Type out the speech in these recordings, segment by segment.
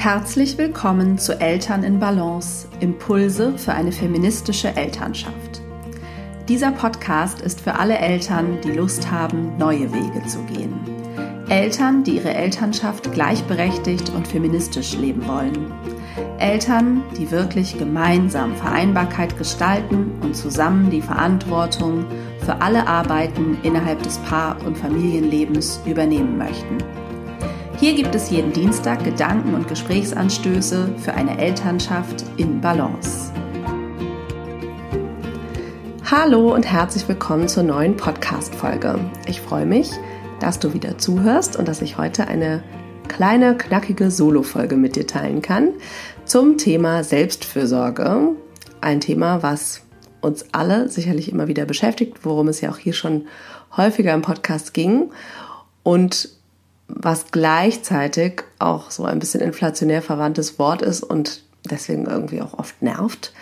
Herzlich willkommen zu Eltern in Balance, Impulse für eine feministische Elternschaft. Dieser Podcast ist für alle Eltern, die Lust haben, neue Wege zu gehen. Eltern, die ihre Elternschaft gleichberechtigt und feministisch leben wollen. Eltern, die wirklich gemeinsam Vereinbarkeit gestalten und zusammen die Verantwortung für alle Arbeiten innerhalb des Paar- und Familienlebens übernehmen möchten. Hier gibt es jeden Dienstag Gedanken und Gesprächsanstöße für eine Elternschaft in Balance. Hallo und herzlich willkommen zur neuen Podcast-Folge. Ich freue mich, dass du wieder zuhörst und dass ich heute eine kleine, knackige Solo-Folge mit dir teilen kann zum Thema Selbstfürsorge. Ein Thema, was uns alle sicherlich immer wieder beschäftigt, worum es ja auch hier schon häufiger im Podcast ging. Und was gleichzeitig auch so ein bisschen inflationär verwandtes Wort ist und deswegen irgendwie auch oft nervt.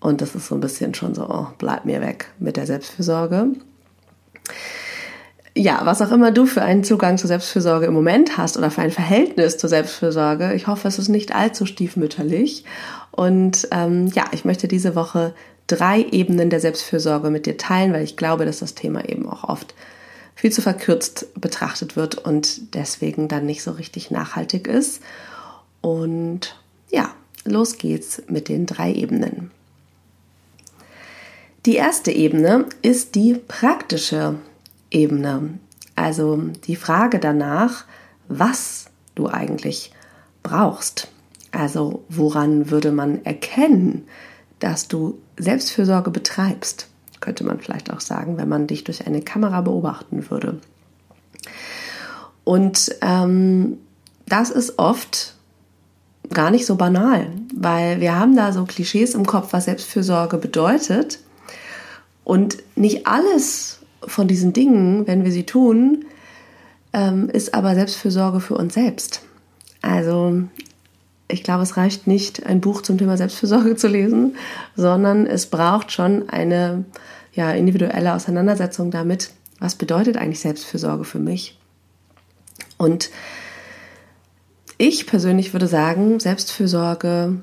Und das ist so ein bisschen schon so, oh, bleib mir weg mit der Selbstfürsorge. Ja, was auch immer du für einen Zugang zur Selbstfürsorge im Moment hast oder für ein Verhältnis zur Selbstfürsorge, ich hoffe, es ist nicht allzu stiefmütterlich. Und ähm, ja, ich möchte diese Woche drei Ebenen der Selbstfürsorge mit dir teilen, weil ich glaube, dass das Thema eben auch oft viel zu verkürzt betrachtet wird und deswegen dann nicht so richtig nachhaltig ist. Und ja, los geht's mit den drei Ebenen. Die erste Ebene ist die praktische Ebene, also die Frage danach, was du eigentlich brauchst. Also woran würde man erkennen, dass du Selbstfürsorge betreibst? Könnte man vielleicht auch sagen, wenn man dich durch eine Kamera beobachten würde. Und ähm, das ist oft gar nicht so banal, weil wir haben da so Klischees im Kopf, was Selbstfürsorge bedeutet. Und nicht alles von diesen Dingen, wenn wir sie tun, ähm, ist aber Selbstfürsorge für uns selbst. Also ich glaube, es reicht nicht, ein Buch zum Thema Selbstfürsorge zu lesen, sondern es braucht schon eine ja, individuelle Auseinandersetzung damit, was bedeutet eigentlich Selbstfürsorge für mich. Und ich persönlich würde sagen, Selbstfürsorge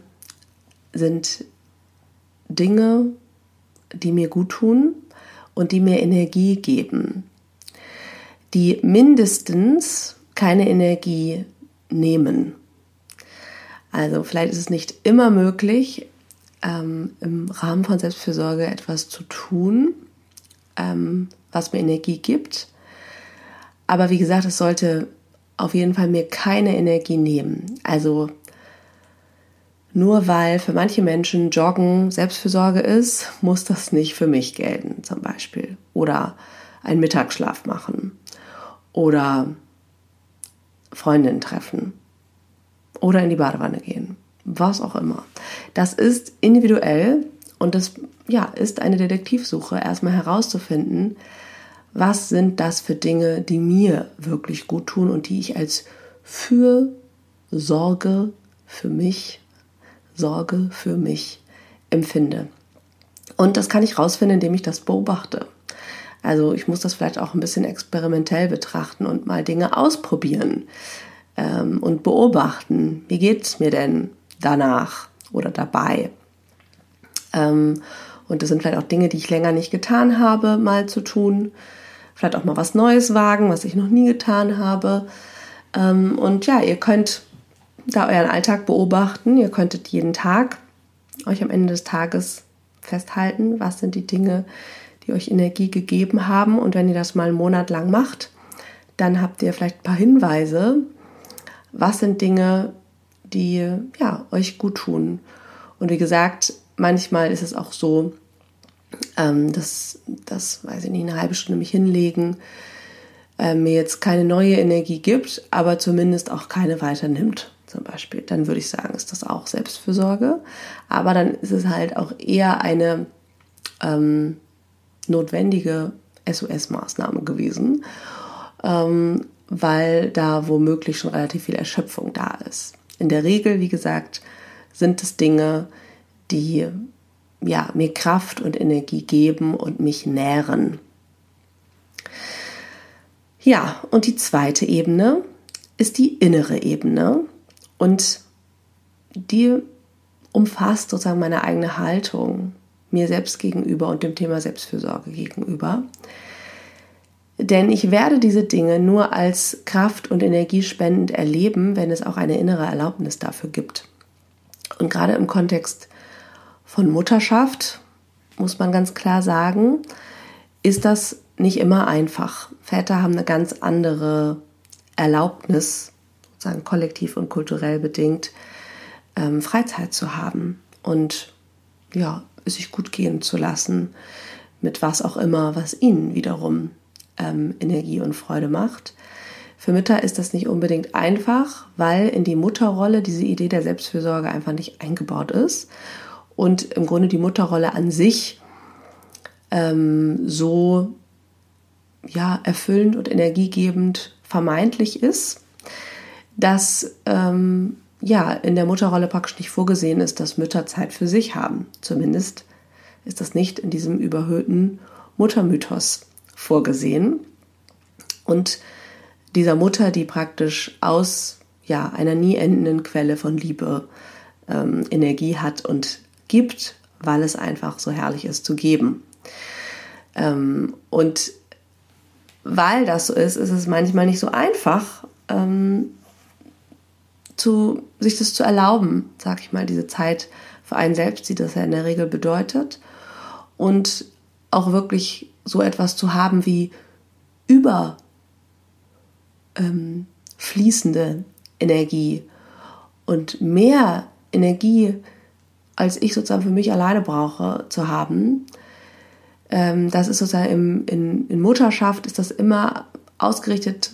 sind Dinge, die mir gut tun und die mir Energie geben, die mindestens keine Energie nehmen. Also vielleicht ist es nicht immer möglich, ähm, im Rahmen von Selbstfürsorge etwas zu tun, ähm, was mir Energie gibt. Aber wie gesagt, es sollte auf jeden Fall mir keine Energie nehmen. Also nur weil für manche Menschen Joggen Selbstfürsorge ist, muss das nicht für mich gelten, zum Beispiel. Oder einen Mittagsschlaf machen. Oder Freundinnen treffen oder in die Badewanne gehen. Was auch immer. Das ist individuell und das ja, ist eine Detektivsuche, erstmal herauszufinden, was sind das für Dinge, die mir wirklich gut tun und die ich als Fürsorge für mich, Sorge für mich empfinde. Und das kann ich rausfinden, indem ich das beobachte. Also ich muss das vielleicht auch ein bisschen experimentell betrachten und mal Dinge ausprobieren ähm, und beobachten, wie geht es mir denn danach oder dabei. Ähm, und das sind vielleicht auch Dinge, die ich länger nicht getan habe, mal zu tun. Vielleicht auch mal was Neues wagen, was ich noch nie getan habe. Ähm, und ja, ihr könnt da euren Alltag beobachten. Ihr könntet jeden Tag euch am Ende des Tages festhalten, was sind die Dinge, die euch Energie gegeben haben. Und wenn ihr das mal einen Monat lang macht, dann habt ihr vielleicht ein paar Hinweise, was sind Dinge, die ja, euch gut tun. Und wie gesagt, manchmal ist es auch so, ähm, dass, das, weiß ich nicht, eine halbe Stunde mich hinlegen, äh, mir jetzt keine neue Energie gibt, aber zumindest auch keine weiternimmt, zum Beispiel. Dann würde ich sagen, ist das auch Selbstfürsorge. Aber dann ist es halt auch eher eine ähm, notwendige SOS-Maßnahme gewesen. Ähm, weil da womöglich schon relativ viel Erschöpfung da ist. In der Regel, wie gesagt, sind es Dinge, die ja, mir Kraft und Energie geben und mich nähren. Ja, und die zweite Ebene ist die innere Ebene. Und die umfasst sozusagen meine eigene Haltung mir selbst gegenüber und dem Thema Selbstfürsorge gegenüber. Denn ich werde diese Dinge nur als kraft- und energiespendend erleben, wenn es auch eine innere Erlaubnis dafür gibt. Und gerade im Kontext von Mutterschaft muss man ganz klar sagen, ist das nicht immer einfach. Väter haben eine ganz andere Erlaubnis, sozusagen kollektiv und kulturell bedingt, ähm, Freizeit zu haben und ja, es sich gut gehen zu lassen, mit was auch immer, was ihnen wiederum ähm, Energie und Freude macht. Für Mütter ist das nicht unbedingt einfach, weil in die Mutterrolle diese Idee der Selbstfürsorge einfach nicht eingebaut ist und im Grunde die Mutterrolle an sich ähm, so ja, erfüllend und energiegebend vermeintlich ist, dass ähm, ja in der Mutterrolle praktisch nicht vorgesehen ist, dass Mütter Zeit für sich haben. Zumindest ist das nicht in diesem überhöhten Muttermythos vorgesehen. Und dieser Mutter, die praktisch aus ja, einer nie endenden Quelle von Liebe ähm, Energie hat und gibt, weil es einfach so herrlich ist zu geben. Ähm, und weil das so ist, ist es manchmal nicht so einfach, ähm, zu, sich das zu erlauben, sag ich mal, diese Zeit für einen selbst, die das ja in der Regel bedeutet. Und auch wirklich so etwas zu haben wie über ähm, Energie und mehr Energie, als ich sozusagen für mich alleine brauche, zu haben. Ähm, das ist sozusagen im, in, in Mutterschaft ist das immer ausgerichtet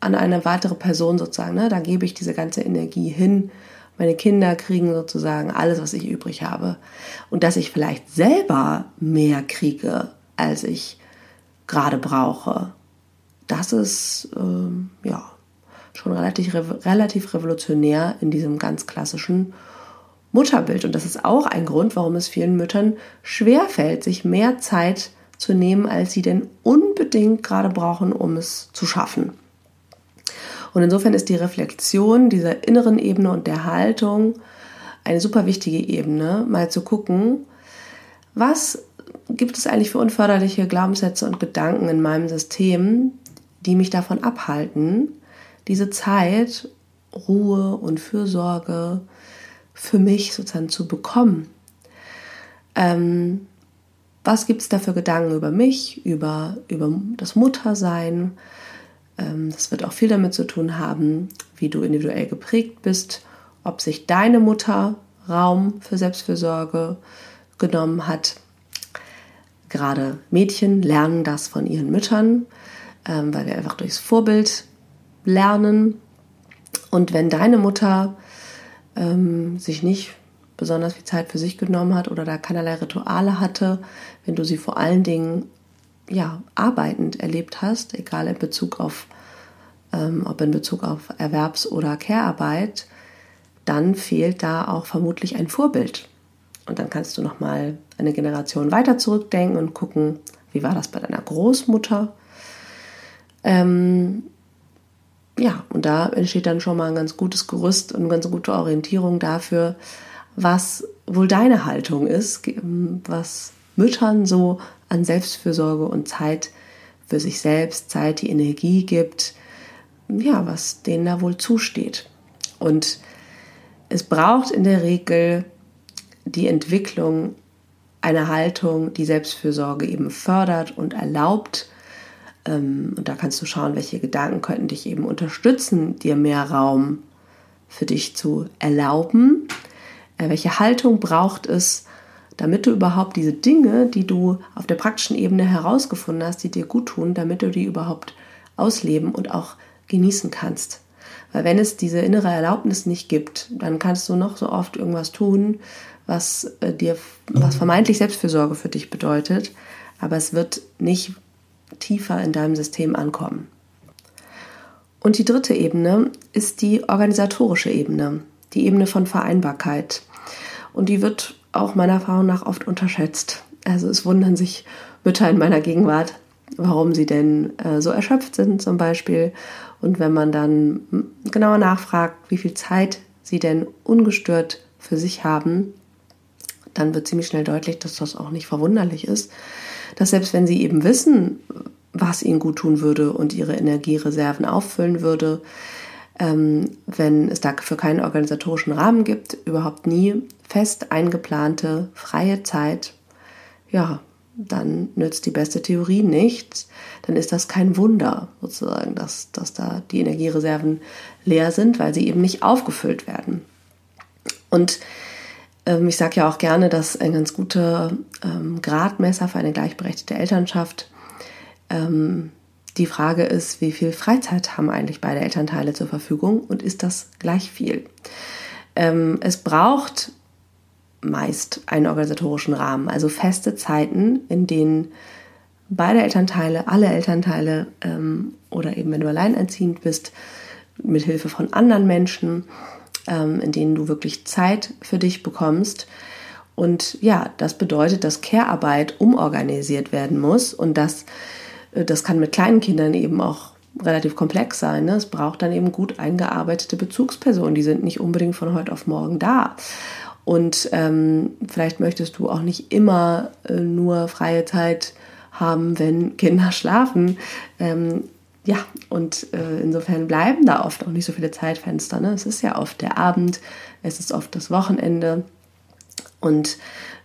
an eine weitere Person sozusagen. Ne? Da gebe ich diese ganze Energie hin. Meine Kinder kriegen sozusagen alles, was ich übrig habe. Und dass ich vielleicht selber mehr kriege, als ich gerade brauche, das ist ähm, ja schon relativ, relativ revolutionär in diesem ganz klassischen Mutterbild. Und das ist auch ein Grund, warum es vielen Müttern schwerfällt, sich mehr Zeit zu nehmen, als sie denn unbedingt gerade brauchen, um es zu schaffen. Und insofern ist die Reflexion dieser inneren Ebene und der Haltung eine super wichtige Ebene, mal zu gucken, was gibt es eigentlich für unförderliche Glaubenssätze und Gedanken in meinem System, die mich davon abhalten, diese Zeit, Ruhe und Fürsorge für mich sozusagen zu bekommen. Ähm, was gibt es da für Gedanken über mich, über, über das Muttersein? Ähm, das wird auch viel damit zu tun haben, wie du individuell geprägt bist, ob sich deine Mutter Raum für Selbstfürsorge genommen hat, Gerade Mädchen lernen das von ihren Müttern, ähm, weil wir einfach durchs Vorbild lernen. Und wenn deine Mutter ähm, sich nicht besonders viel Zeit für sich genommen hat oder da keinerlei Rituale hatte, wenn du sie vor allen Dingen ja, arbeitend erlebt hast, egal in Bezug auf, ähm, ob in Bezug auf Erwerbs- oder Care-Arbeit, dann fehlt da auch vermutlich ein Vorbild. Und dann kannst du noch mal eine Generation weiter zurückdenken und gucken, wie war das bei deiner Großmutter. Ähm, ja, und da entsteht dann schon mal ein ganz gutes Gerüst und eine ganz gute Orientierung dafür, was wohl deine Haltung ist, was Müttern so an Selbstfürsorge und Zeit für sich selbst, Zeit, die Energie gibt, ja, was denen da wohl zusteht. Und es braucht in der Regel die Entwicklung einer Haltung, die Selbstfürsorge eben fördert und erlaubt. Ähm, und da kannst du schauen, welche Gedanken könnten dich eben unterstützen, dir mehr Raum für dich zu erlauben. Äh, welche Haltung braucht es, damit du überhaupt diese Dinge, die du auf der praktischen Ebene herausgefunden hast, die dir gut tun, damit du die überhaupt ausleben und auch genießen kannst. Weil wenn es diese innere Erlaubnis nicht gibt, dann kannst du noch so oft irgendwas tun, was äh, dir, was vermeintlich Selbstfürsorge für dich bedeutet, aber es wird nicht tiefer in deinem System ankommen. Und die dritte Ebene ist die organisatorische Ebene, die Ebene von Vereinbarkeit. Und die wird auch meiner Erfahrung nach oft unterschätzt. Also es wundern sich Mütter in meiner Gegenwart, warum sie denn äh, so erschöpft sind zum Beispiel. Und wenn man dann genauer nachfragt, wie viel Zeit sie denn ungestört für sich haben, dann wird ziemlich schnell deutlich, dass das auch nicht verwunderlich ist, dass selbst wenn sie eben wissen, was ihnen gut tun würde und ihre Energiereserven auffüllen würde, ähm, wenn es dafür keinen organisatorischen Rahmen gibt, überhaupt nie fest eingeplante freie Zeit, ja, dann nützt die beste Theorie nichts. Dann ist das kein Wunder, sozusagen, dass, dass da die Energiereserven leer sind, weil sie eben nicht aufgefüllt werden. Und ich sage ja auch gerne, dass ein ganz guter ähm, Gradmesser für eine gleichberechtigte Elternschaft ähm, die Frage ist, wie viel Freizeit haben eigentlich beide Elternteile zur Verfügung und ist das gleich viel? Ähm, es braucht meist einen organisatorischen Rahmen, also feste Zeiten, in denen beide Elternteile, alle Elternteile ähm, oder eben wenn du alleinerziehend bist, mit Hilfe von anderen Menschen, ähm, in denen du wirklich Zeit für dich bekommst. Und ja, das bedeutet, dass Care-Arbeit umorganisiert werden muss und das, äh, das kann mit kleinen Kindern eben auch relativ komplex sein. Ne? Es braucht dann eben gut eingearbeitete Bezugspersonen, die sind nicht unbedingt von heute auf morgen da. Und ähm, vielleicht möchtest du auch nicht immer äh, nur freie Zeit haben, wenn Kinder schlafen. Ähm, ja, und äh, insofern bleiben da oft auch nicht so viele Zeitfenster. Ne? Es ist ja oft der Abend, es ist oft das Wochenende. Und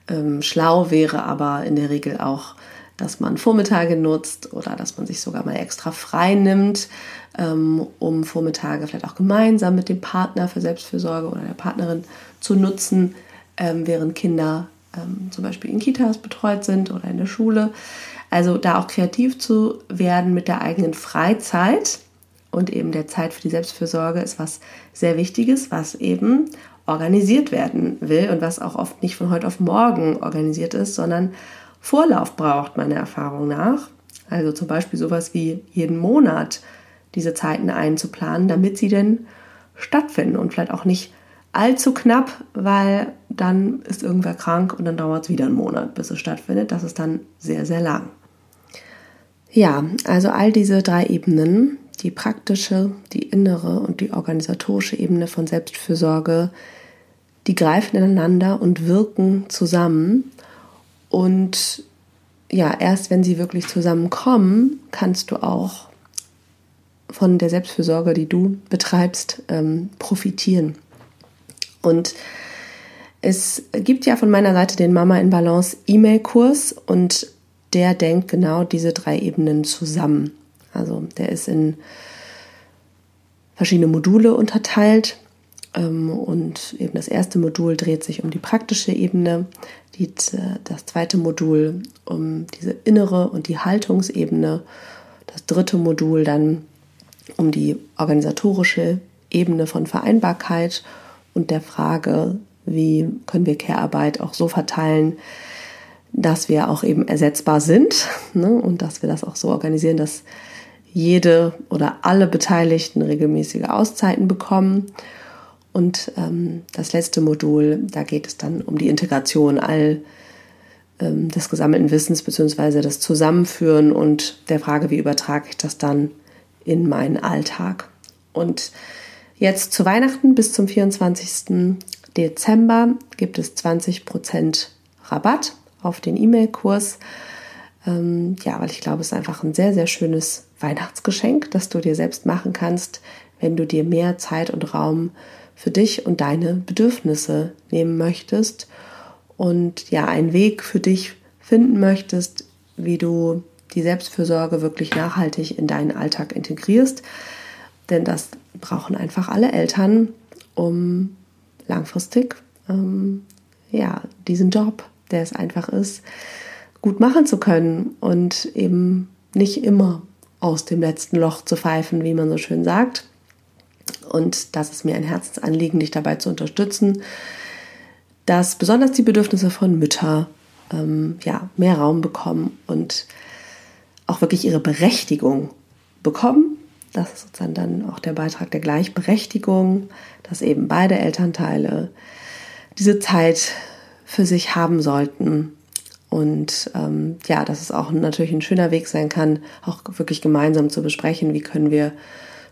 ähm, schlau wäre aber in der Regel auch, dass man Vormittage nutzt oder dass man sich sogar mal extra frei nimmt, ähm, um Vormittage vielleicht auch gemeinsam mit dem Partner für Selbstfürsorge oder der Partnerin zu nutzen, ähm, während Kinder ähm, zum Beispiel in Kitas betreut sind oder in der Schule. Also da auch kreativ zu werden mit der eigenen Freizeit und eben der Zeit für die Selbstfürsorge ist was sehr Wichtiges, was eben organisiert werden will und was auch oft nicht von heute auf morgen organisiert ist, sondern Vorlauf braucht, meiner Erfahrung nach. Also zum Beispiel sowas wie jeden Monat diese Zeiten einzuplanen, damit sie denn stattfinden und vielleicht auch nicht allzu knapp, weil dann ist irgendwer krank und dann dauert es wieder einen Monat, bis es stattfindet. Das ist dann sehr, sehr lang. Ja, also all diese drei Ebenen, die praktische, die innere und die organisatorische Ebene von Selbstfürsorge, die greifen ineinander und wirken zusammen. Und ja, erst wenn sie wirklich zusammenkommen, kannst du auch von der Selbstfürsorge, die du betreibst, ähm, profitieren. Und es gibt ja von meiner Seite den Mama in Balance E-Mail-Kurs und der denkt genau diese drei Ebenen zusammen. Also der ist in verschiedene Module unterteilt ähm, und eben das erste Modul dreht sich um die praktische Ebene, die, das zweite Modul um diese innere und die Haltungsebene, das dritte Modul dann um die organisatorische Ebene von Vereinbarkeit und der Frage, wie können wir Care-Arbeit auch so verteilen, dass wir auch eben ersetzbar sind ne? und dass wir das auch so organisieren, dass jede oder alle Beteiligten regelmäßige Auszeiten bekommen. Und ähm, das letzte Modul, da geht es dann um die Integration all ähm, des gesammelten Wissens bzw. das Zusammenführen und der Frage, wie übertrage ich das dann in meinen Alltag. Und Jetzt zu Weihnachten bis zum 24. Dezember gibt es 20% Rabatt auf den E-Mail-Kurs. Ähm, ja, weil ich glaube, es ist einfach ein sehr, sehr schönes Weihnachtsgeschenk, das du dir selbst machen kannst, wenn du dir mehr Zeit und Raum für dich und deine Bedürfnisse nehmen möchtest und ja, einen Weg für dich finden möchtest, wie du die Selbstfürsorge wirklich nachhaltig in deinen Alltag integrierst. Denn das brauchen einfach alle Eltern, um langfristig ähm, ja, diesen Job, der es einfach ist, gut machen zu können und eben nicht immer aus dem letzten Loch zu pfeifen, wie man so schön sagt. Und das ist mir ein Herzensanliegen, dich dabei zu unterstützen, dass besonders die Bedürfnisse von Müttern ähm, ja, mehr Raum bekommen und auch wirklich ihre Berechtigung bekommen das ist sozusagen dann auch der Beitrag der Gleichberechtigung, dass eben beide Elternteile diese Zeit für sich haben sollten. Und ähm, ja, dass es auch natürlich ein schöner Weg sein kann, auch wirklich gemeinsam zu besprechen, wie können wir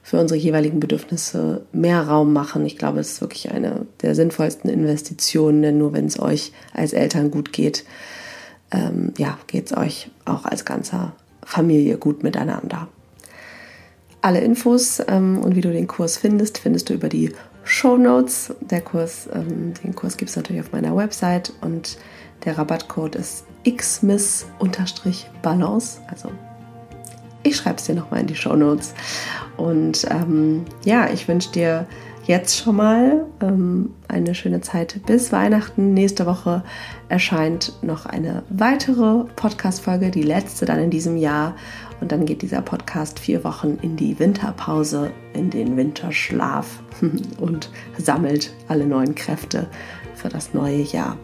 für unsere jeweiligen Bedürfnisse mehr Raum machen. Ich glaube, es ist wirklich eine der sinnvollsten Investitionen, denn nur wenn es euch als Eltern gut geht, ähm, ja, geht es euch auch als ganzer Familie gut miteinander. Alle Infos ähm, und wie du den Kurs findest, findest du über die Show Notes. Der Kurs, ähm, den Kurs gibt es natürlich auf meiner Website und der Rabattcode ist xmiss-balance. Also ich schreibe es dir nochmal in die Show Notes. Und ähm, ja, ich wünsche dir jetzt schon mal ähm, eine schöne Zeit bis Weihnachten. Nächste Woche erscheint noch eine weitere Podcast-Folge, die letzte dann in diesem Jahr. Und dann geht dieser Podcast vier Wochen in die Winterpause, in den Winterschlaf und sammelt alle neuen Kräfte für das neue Jahr.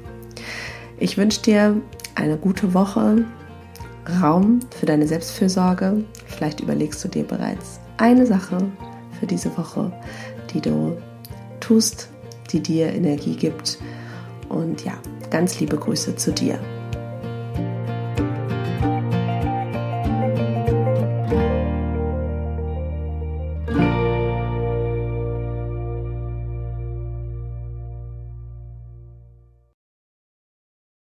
Ich wünsche dir eine gute Woche, Raum für deine Selbstfürsorge. Vielleicht überlegst du dir bereits eine Sache für diese Woche, die du tust, die dir Energie gibt. Und ja, ganz liebe Grüße zu dir.